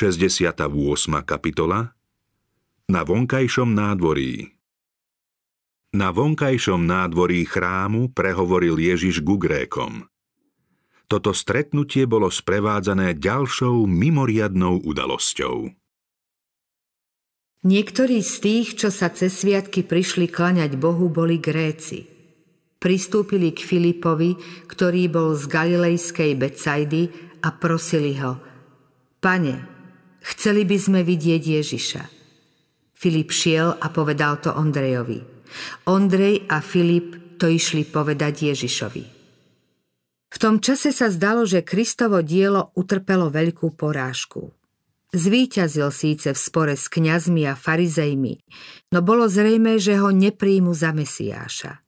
68. kapitola Na vonkajšom nádvorí Na vonkajšom nádvorí chrámu prehovoril Ježiš ku Grékom. Toto stretnutie bolo sprevádzané ďalšou mimoriadnou udalosťou. Niektorí z tých, čo sa cez sviatky prišli klaňať Bohu, boli Gréci. Pristúpili k Filipovi, ktorý bol z Galilejskej Becajdy a prosili ho Pane, chceli by sme vidieť Ježiša. Filip šiel a povedal to Ondrejovi. Ondrej a Filip to išli povedať Ježišovi. V tom čase sa zdalo, že Kristovo dielo utrpelo veľkú porážku. Zvíťazil síce v spore s kňazmi a farizejmi, no bolo zrejme, že ho nepríjmu za Mesiáša.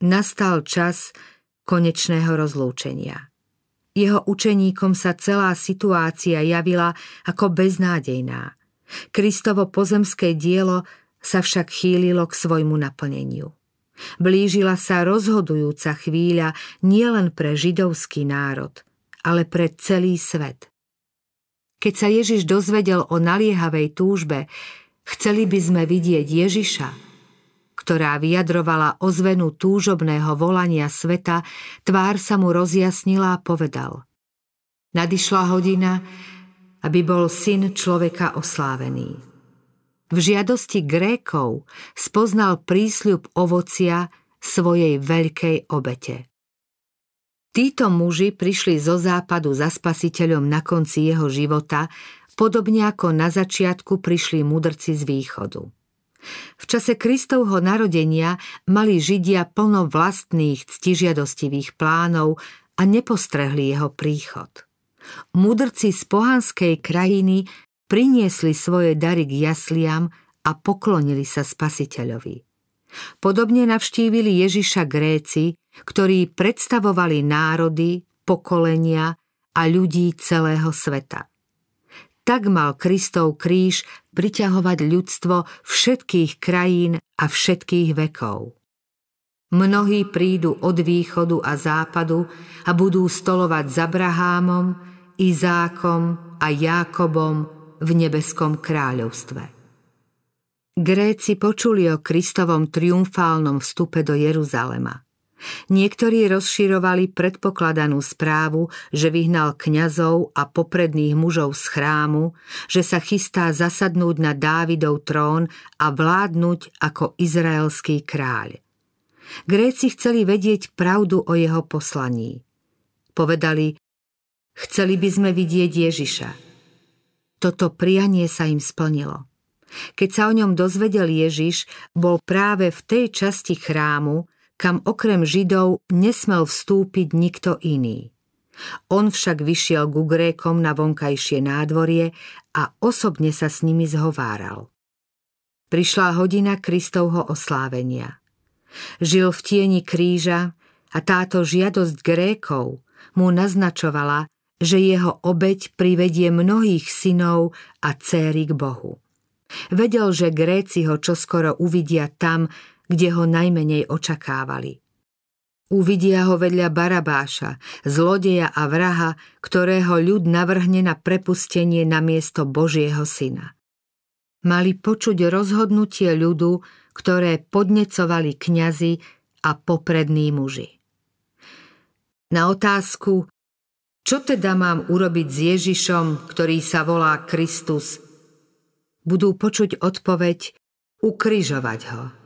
Nastal čas konečného rozlúčenia. Jeho učeníkom sa celá situácia javila ako beznádejná. Kristovo pozemské dielo sa však chýlilo k svojmu naplneniu. Blížila sa rozhodujúca chvíľa nielen pre židovský národ, ale pre celý svet. Keď sa Ježiš dozvedel o naliehavej túžbe, chceli by sme vidieť Ježiša, ktorá vyjadrovala ozvenu túžobného volania sveta, tvár sa mu rozjasnila a povedal Nadišla hodina, aby bol syn človeka oslávený. V žiadosti Grékov spoznal prísľub ovocia svojej veľkej obete. Títo muži prišli zo západu za spasiteľom na konci jeho života, podobne ako na začiatku prišli mudrci z východu. V čase Kristovho narodenia mali Židia plno vlastných ctižiadostivých plánov a nepostrehli jeho príchod. Mudrci z pohanskej krajiny priniesli svoje dary k jasliam a poklonili sa spasiteľovi. Podobne navštívili Ježiša Gréci, ktorí predstavovali národy, pokolenia a ľudí celého sveta. Tak mal Kristov kríž priťahovať ľudstvo všetkých krajín a všetkých vekov. Mnohí prídu od východu a západu a budú stolovať s Abrahámom, Izákom a Jákobom v nebeskom kráľovstve. Gréci počuli o Kristovom triumfálnom vstupe do Jeruzalema. Niektorí rozširovali predpokladanú správu, že vyhnal kňazov a popredných mužov z chrámu, že sa chystá zasadnúť na Dávidov trón a vládnuť ako izraelský kráľ. Gréci chceli vedieť pravdu o jeho poslaní. Povedali, chceli by sme vidieť Ježiša. Toto prianie sa im splnilo. Keď sa o ňom dozvedel Ježiš, bol práve v tej časti chrámu, kam okrem Židov nesmel vstúpiť nikto iný. On však vyšiel ku Grékom na vonkajšie nádvorie a osobne sa s nimi zhováral. Prišla hodina Kristovho oslávenia. Žil v tieni kríža a táto žiadosť Grékov mu naznačovala, že jeho obeď privedie mnohých synov a céry k Bohu. Vedel, že Gréci ho čoskoro uvidia tam, kde ho najmenej očakávali. Uvidia ho vedľa Barabáša, zlodeja a vraha, ktorého ľud navrhne na prepustenie na miesto Božieho syna. Mali počuť rozhodnutie ľudu, ktoré podnecovali kňazi a poprední muži. Na otázku, čo teda mám urobiť s Ježišom, ktorý sa volá Kristus? Budú počuť odpoveď ukryžovať ho.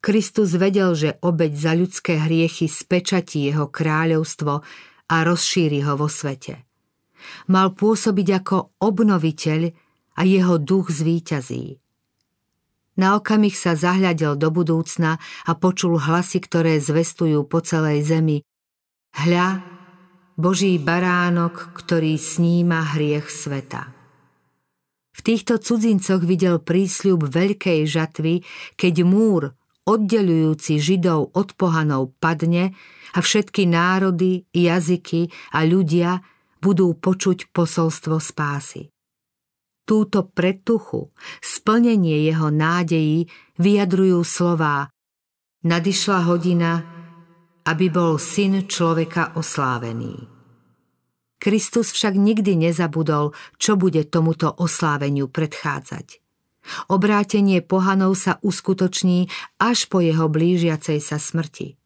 Kristus vedel, že obeď za ľudské hriechy spečatí jeho kráľovstvo a rozšíri ho vo svete. Mal pôsobiť ako obnoviteľ a jeho duch zvíťazí. Na okamih sa zahľadel do budúcna a počul hlasy, ktoré zvestujú po celej zemi. Hľa, Boží baránok, ktorý sníma hriech sveta. V týchto cudzincoch videl prísľub veľkej žatvy, keď múr, oddelujúci Židov od pohanov, padne a všetky národy, jazyky a ľudia budú počuť posolstvo spásy. Túto pretuchu, splnenie jeho nádejí vyjadrujú slová Nadišla hodina, aby bol syn človeka oslávený. Kristus však nikdy nezabudol, čo bude tomuto osláveniu predchádzať. Obrátenie pohanov sa uskutoční až po jeho blížiacej sa smrti.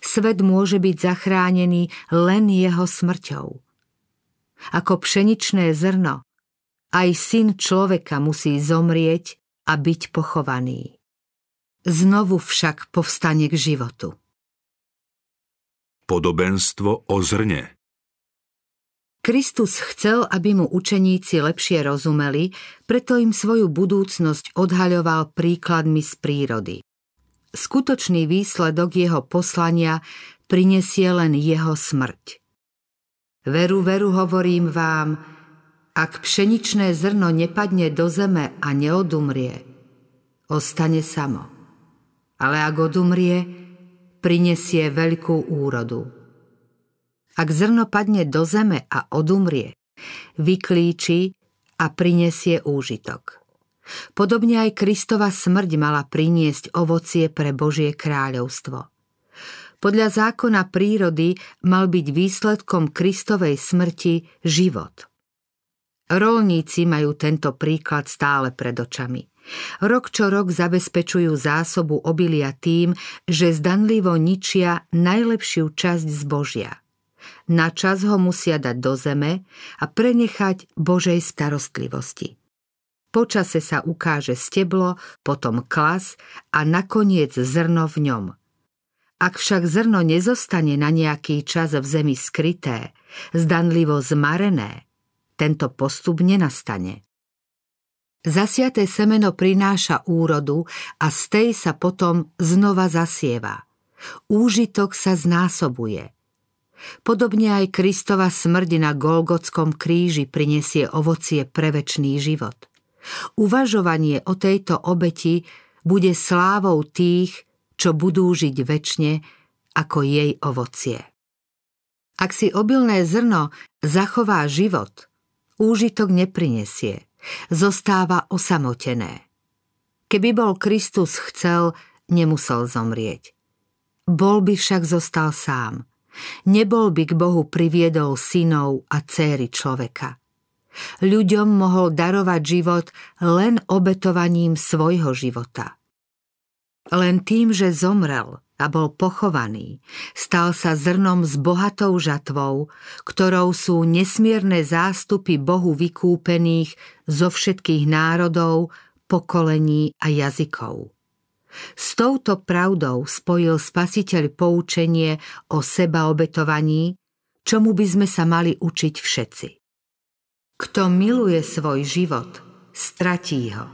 Svet môže byť zachránený len jeho smrťou. Ako pšeničné zrno, aj syn človeka musí zomrieť a byť pochovaný. Znovu však povstane k životu. Podobenstvo o zrne Kristus chcel, aby mu učeníci lepšie rozumeli, preto im svoju budúcnosť odhaľoval príkladmi z prírody. Skutočný výsledok jeho poslania prinesie len jeho smrť. Veru, veru hovorím vám, ak pšeničné zrno nepadne do zeme a neodumrie, ostane samo. Ale ak odumrie, prinesie veľkú úrodu. Ak zrno padne do zeme a odumrie, vyklíči a prinesie úžitok. Podobne aj Kristova smrť mala priniesť ovocie pre Božie kráľovstvo. Podľa zákona prírody mal byť výsledkom Kristovej smrti život. Rolníci majú tento príklad stále pred očami. Rok čo rok zabezpečujú zásobu obilia tým, že zdanlivo ničia najlepšiu časť zbožia – na čas ho musia dať do zeme a prenechať Božej starostlivosti. Počase sa ukáže steblo, potom klas a nakoniec zrno v ňom. Ak však zrno nezostane na nejaký čas v zemi skryté, zdanlivo zmarené, tento postup nenastane. Zasiaté semeno prináša úrodu a z tej sa potom znova zasieva. Úžitok sa znásobuje. Podobne aj Kristova smrť na Golgotskom kríži prinesie ovocie pre večný život. Uvažovanie o tejto obeti bude slávou tých, čo budú žiť väčšine ako jej ovocie. Ak si obilné zrno zachová život, úžitok neprinesie, zostáva osamotené. Keby bol Kristus chcel, nemusel zomrieť. Bol by však zostal sám – Nebol by k Bohu priviedol synov a céry človeka. Ľuďom mohol darovať život len obetovaním svojho života. Len tým, že zomrel a bol pochovaný, stal sa zrnom s bohatou žatvou, ktorou sú nesmierne zástupy Bohu vykúpených zo všetkých národov, pokolení a jazykov. S touto pravdou spojil spasiteľ poučenie o sebaobetovaní, čomu by sme sa mali učiť všetci. Kto miluje svoj život, stratí ho.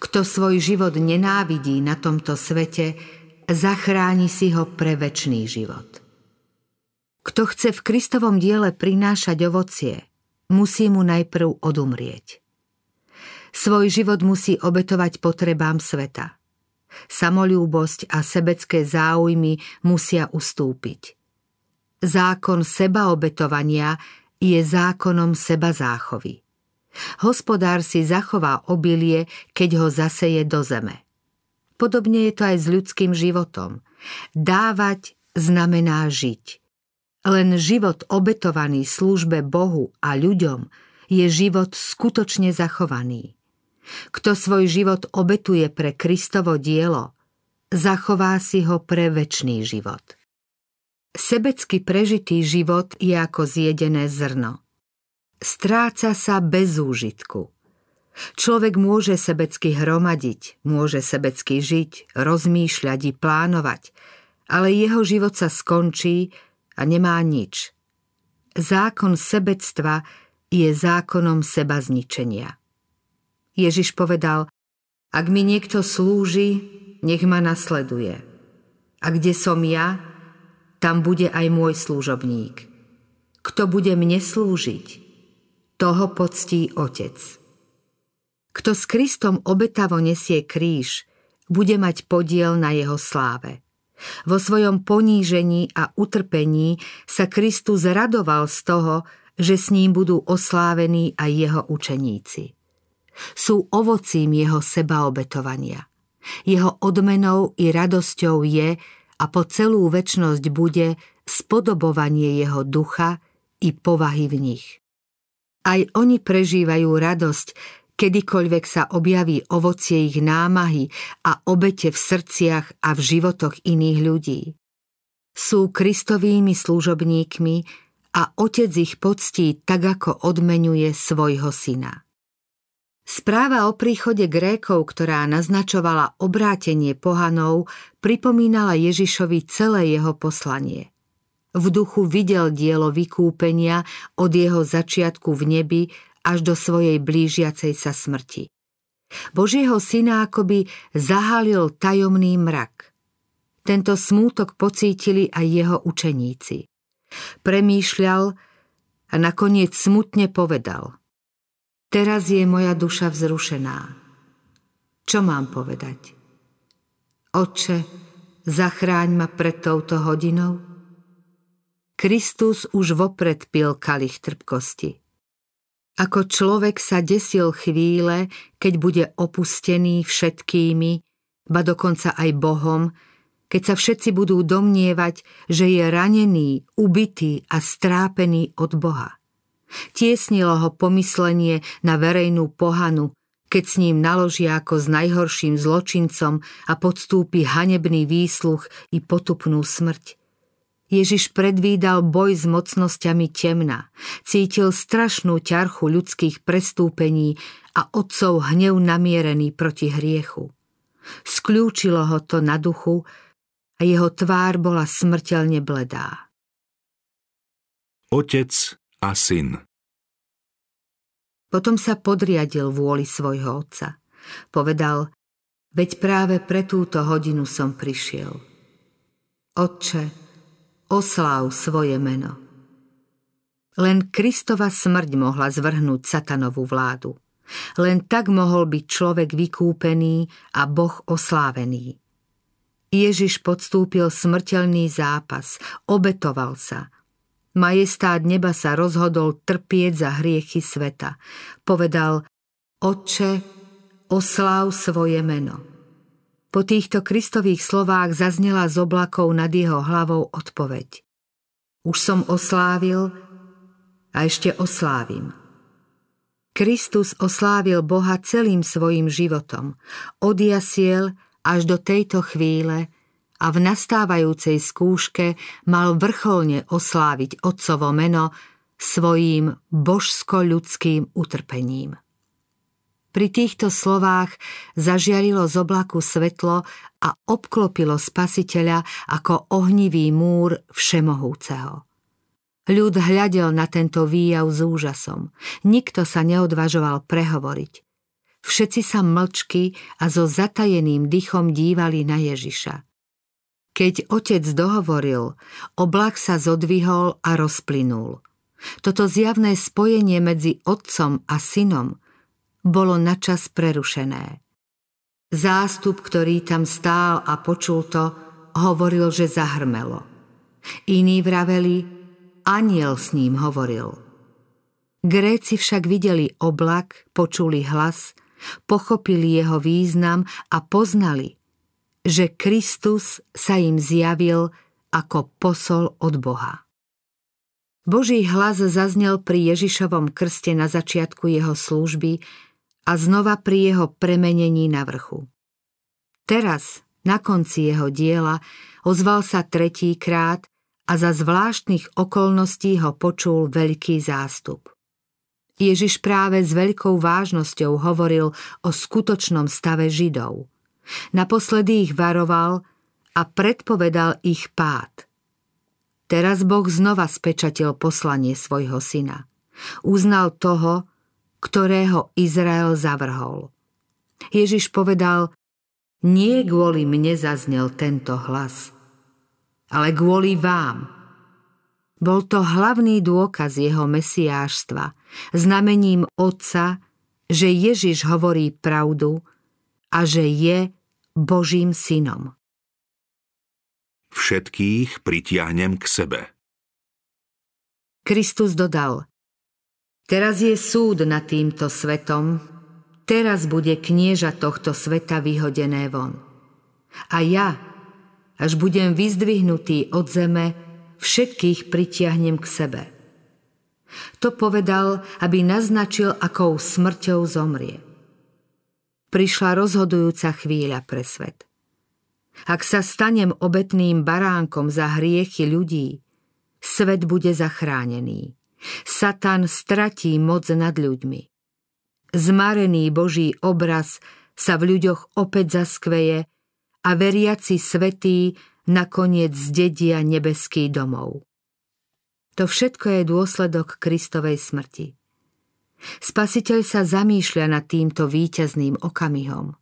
Kto svoj život nenávidí na tomto svete, zachráni si ho pre väčší život. Kto chce v Kristovom diele prinášať ovocie, musí mu najprv odumrieť. Svoj život musí obetovať potrebám sveta – Samolúbosť a sebecké záujmy musia ustúpiť. Zákon sebaobetovania je zákonom seba záchovy. Hospodár si zachová obilie, keď ho zaseje do zeme. Podobne je to aj s ľudským životom. Dávať znamená žiť. Len život obetovaný službe Bohu a ľuďom je život skutočne zachovaný. Kto svoj život obetuje pre Kristovo dielo, zachová si ho pre väčší život. Sebecky prežitý život je ako zjedené zrno. Stráca sa bez úžitku. Človek môže sebecky hromadiť, môže sebecky žiť, rozmýšľať i plánovať, ale jeho život sa skončí a nemá nič. Zákon sebectva je zákonom seba zničenia. Ježiš povedal, ak mi niekto slúži, nech ma nasleduje. A kde som ja, tam bude aj môj služobník. Kto bude mne slúžiť, toho poctí Otec. Kto s Kristom obetavo nesie kríž, bude mať podiel na jeho sláve. Vo svojom ponížení a utrpení sa Kristus radoval z toho, že s ním budú oslávení aj jeho učeníci sú ovocím jeho sebaobetovania. Jeho odmenou i radosťou je a po celú väčnosť bude spodobovanie jeho ducha i povahy v nich. Aj oni prežívajú radosť, kedykoľvek sa objaví ovocie ich námahy a obete v srdciach a v životoch iných ľudí. Sú kristovými služobníkmi a otec ich poctí tak, ako odmenuje svojho syna. Správa o príchode Grékov, ktorá naznačovala obrátenie pohanov, pripomínala Ježišovi celé jeho poslanie. V duchu videl dielo vykúpenia od jeho začiatku v nebi až do svojej blížiacej sa smrti. Božieho syna akoby zahalil tajomný mrak. Tento smútok pocítili aj jeho učeníci. Premýšľal a nakoniec smutne povedal – Teraz je moja duša vzrušená. Čo mám povedať? Oče, zachráň ma pred touto hodinou? Kristus už vopred pil kalich trpkosti. Ako človek sa desil chvíle, keď bude opustený všetkými, ba dokonca aj Bohom, keď sa všetci budú domnievať, že je ranený, ubitý a strápený od Boha. Tiesnilo ho pomyslenie na verejnú pohanu, keď s ním naložia ako s najhorším zločincom a podstúpi hanebný výsluch i potupnú smrť. Ježiš predvídal boj s mocnosťami temna, cítil strašnú ťarchu ľudských prestúpení a otcov hnev namierený proti hriechu. Skľúčilo ho to na duchu a jeho tvár bola smrteľne bledá. Otec a syn. Potom sa podriadil vôli svojho otca. Povedal, veď práve pre túto hodinu som prišiel. Otče, osláv svoje meno. Len Kristova smrť mohla zvrhnúť satanovú vládu. Len tak mohol byť človek vykúpený a Boh oslávený. Ježiš podstúpil smrteľný zápas, obetoval sa – Majestát neba sa rozhodol trpieť za hriechy sveta. Povedal, Otče, osláv svoje meno. Po týchto kristových slovách zaznela z oblakov nad jeho hlavou odpoveď. Už som oslávil a ešte oslávim. Kristus oslávil Boha celým svojim životom. Od jasiel až do tejto chvíle a v nastávajúcej skúške mal vrcholne osláviť otcovo meno svojím božsko-ľudským utrpením. Pri týchto slovách zažiarilo z oblaku svetlo a obklopilo spasiteľa ako ohnivý múr všemohúceho. Ľud hľadel na tento výjav s úžasom. Nikto sa neodvažoval prehovoriť. Všetci sa mlčky a so zatajeným dychom dívali na Ježiša. Keď otec dohovoril, oblak sa zodvihol a rozplynul. Toto zjavné spojenie medzi otcom a synom bolo načas prerušené. Zástup, ktorý tam stál a počul to, hovoril, že zahrmelo. Iní vraveli, aniel s ním hovoril. Gréci však videli oblak, počuli hlas, pochopili jeho význam a poznali, že Kristus sa im zjavil ako posol od Boha. Boží hlas zaznel pri Ježišovom krste na začiatku jeho služby a znova pri jeho premenení na vrchu. Teraz, na konci jeho diela, ozval sa tretíkrát a za zvláštnych okolností ho počul veľký zástup. Ježiš práve s veľkou vážnosťou hovoril o skutočnom stave Židov – Naposledy ich varoval a predpovedal ich pád. Teraz Boh znova spečatil poslanie svojho syna. Uznal toho, ktorého Izrael zavrhol. Ježiš povedal, nie kvôli mne zaznel tento hlas, ale kvôli vám. Bol to hlavný dôkaz jeho mesiášstva, znamením Otca, že Ježiš hovorí pravdu a že je Božím synom. Všetkých pritiahnem k sebe. Kristus dodal, teraz je súd nad týmto svetom, teraz bude knieža tohto sveta vyhodené von. A ja, až budem vyzdvihnutý od zeme, všetkých pritiahnem k sebe. To povedal, aby naznačil, akou smrťou zomrie. Prišla rozhodujúca chvíľa pre svet. Ak sa stanem obetným baránkom za hriechy ľudí, svet bude zachránený. Satan stratí moc nad ľuďmi. Zmarený Boží obraz sa v ľuďoch opäť zaskveje a veriaci svetí nakoniec zdedia nebeský domov. To všetko je dôsledok Kristovej smrti. Spasiteľ sa zamýšľa nad týmto víťazným okamihom.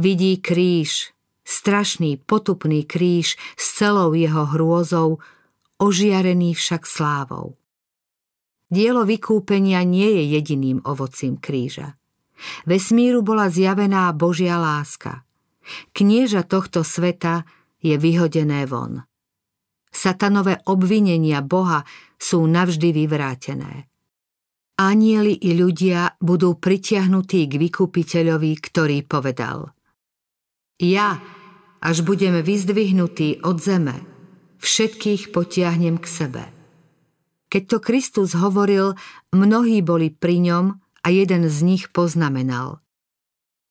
Vidí kríž, strašný potupný kríž s celou jeho hrôzou, ožiarený však slávou. Dielo vykúpenia nie je jediným ovocím kríža. Vesmíru bola zjavená Božia láska. Knieža tohto sveta je vyhodené von. Satanové obvinenia Boha sú navždy vyvrátené. Anieli i ľudia budú pritiahnutí k vykupiteľovi, ktorý povedal Ja, až budeme vyzdvihnutí od zeme, všetkých potiahnem k sebe. Keď to Kristus hovoril, mnohí boli pri ňom a jeden z nich poznamenal.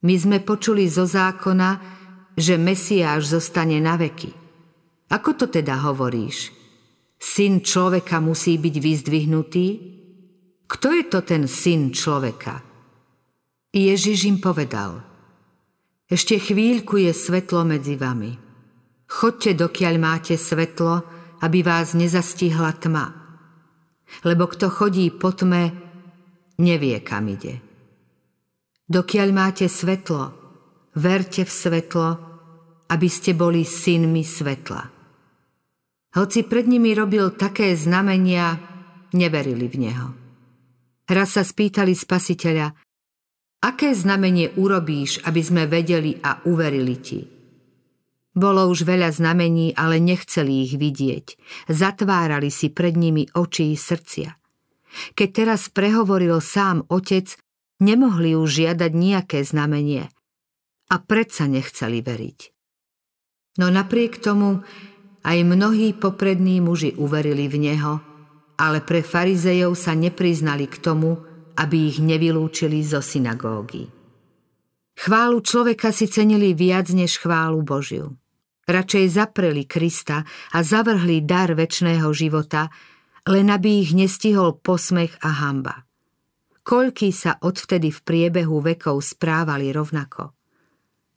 My sme počuli zo zákona, že Mesiáš zostane na veky. Ako to teda hovoríš? Syn človeka musí byť vyzdvihnutý? Kto je to ten syn človeka? Ježiš im povedal, ešte chvíľku je svetlo medzi vami. Chodte, dokiaľ máte svetlo, aby vás nezastihla tma. Lebo kto chodí po tme, nevie, kam ide. Dokiaľ máte svetlo, verte v svetlo, aby ste boli synmi svetla. Hoci pred nimi robil také znamenia, neverili v neho. Raz sa spýtali spasiteľa, aké znamenie urobíš, aby sme vedeli a uverili ti? Bolo už veľa znamení, ale nechceli ich vidieť. Zatvárali si pred nimi oči i srdcia. Keď teraz prehovoril sám otec, nemohli už žiadať nejaké znamenie. A predsa nechceli veriť. No napriek tomu aj mnohí poprední muži uverili v Neho, ale pre farizejov sa nepriznali k tomu, aby ich nevylúčili zo synagógy. Chválu človeka si cenili viac než chválu Božiu. Radšej zapreli Krista a zavrhli dar väčšného života, len aby ich nestihol posmech a hamba. Koľký sa odvtedy v priebehu vekov správali rovnako.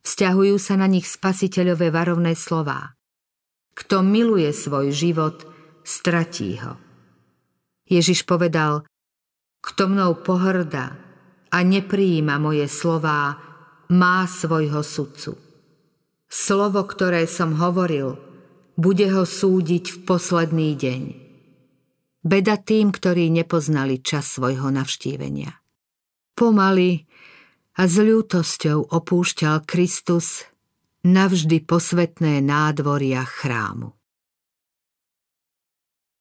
Vzťahujú sa na nich spasiteľové varovné slová. Kto miluje svoj život, stratí ho. Ježiš povedal, kto mnou pohrda a neprijíma moje slová, má svojho sudcu. Slovo, ktoré som hovoril, bude ho súdiť v posledný deň. Beda tým, ktorí nepoznali čas svojho navštívenia. Pomaly a s ľútosťou opúšťal Kristus navždy posvetné nádvoria chrámu.